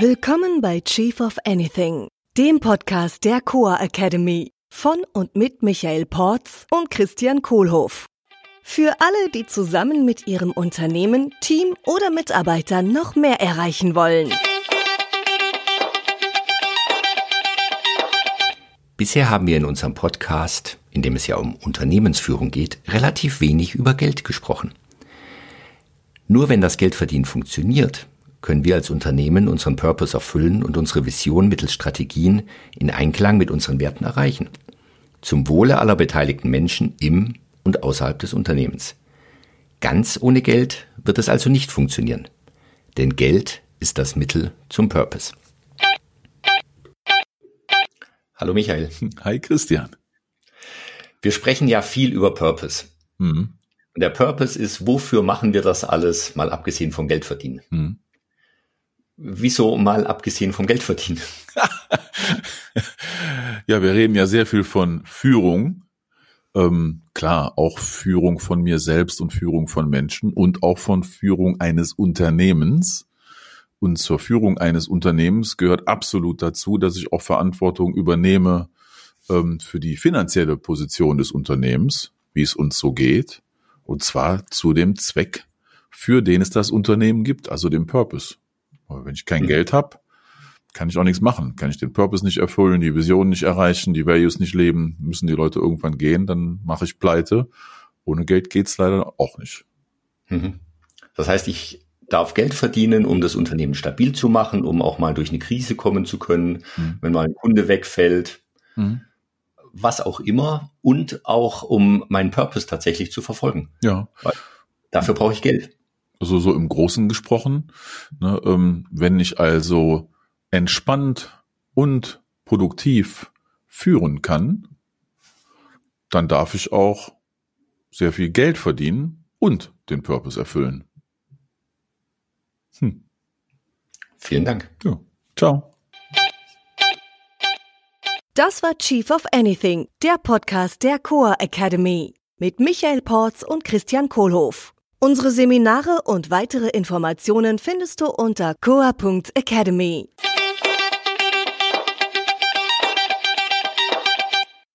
Willkommen bei Chief of Anything, dem Podcast der Coa Academy von und mit Michael Porz und Christian Kohlhoff. Für alle, die zusammen mit ihrem Unternehmen, Team oder Mitarbeitern noch mehr erreichen wollen. Bisher haben wir in unserem Podcast, in dem es ja um Unternehmensführung geht, relativ wenig über Geld gesprochen. Nur wenn das Geldverdienen funktioniert, können wir als Unternehmen unseren Purpose erfüllen und unsere Vision mittels Strategien in Einklang mit unseren Werten erreichen. Zum Wohle aller beteiligten Menschen im und außerhalb des Unternehmens. Ganz ohne Geld wird es also nicht funktionieren. Denn Geld ist das Mittel zum Purpose. Hallo Michael. Hi Christian. Wir sprechen ja viel über Purpose. Mhm. Und der Purpose ist, wofür machen wir das alles, mal abgesehen vom Geldverdienen? Mhm. Wieso mal abgesehen vom Geldverdienen? ja, wir reden ja sehr viel von Führung. Ähm, klar, auch Führung von mir selbst und Führung von Menschen und auch von Führung eines Unternehmens. Und zur Führung eines Unternehmens gehört absolut dazu, dass ich auch Verantwortung übernehme ähm, für die finanzielle Position des Unternehmens, wie es uns so geht. Und zwar zu dem Zweck, für den es das Unternehmen gibt, also dem Purpose. Aber wenn ich kein mhm. Geld habe, kann ich auch nichts machen. Kann ich den Purpose nicht erfüllen, die Vision nicht erreichen, die Values nicht leben, müssen die Leute irgendwann gehen, dann mache ich pleite. Ohne Geld geht's leider auch nicht. Mhm. Das heißt, ich darf Geld verdienen, um das Unternehmen stabil zu machen, um auch mal durch eine Krise kommen zu können, mhm. wenn mal ein Kunde wegfällt, mhm. was auch immer, und auch um meinen Purpose tatsächlich zu verfolgen. Ja. Weil dafür brauche ich Geld also so im Großen gesprochen. Ne, ähm, wenn ich also entspannt und produktiv führen kann, dann darf ich auch sehr viel Geld verdienen und den Purpose erfüllen. Hm. Vielen Dank. Ja. Ciao. Das war Chief of Anything, der Podcast der Coa Academy mit Michael Porz und Christian Kohlhoff. Unsere Seminare und weitere Informationen findest du unter coa.academy.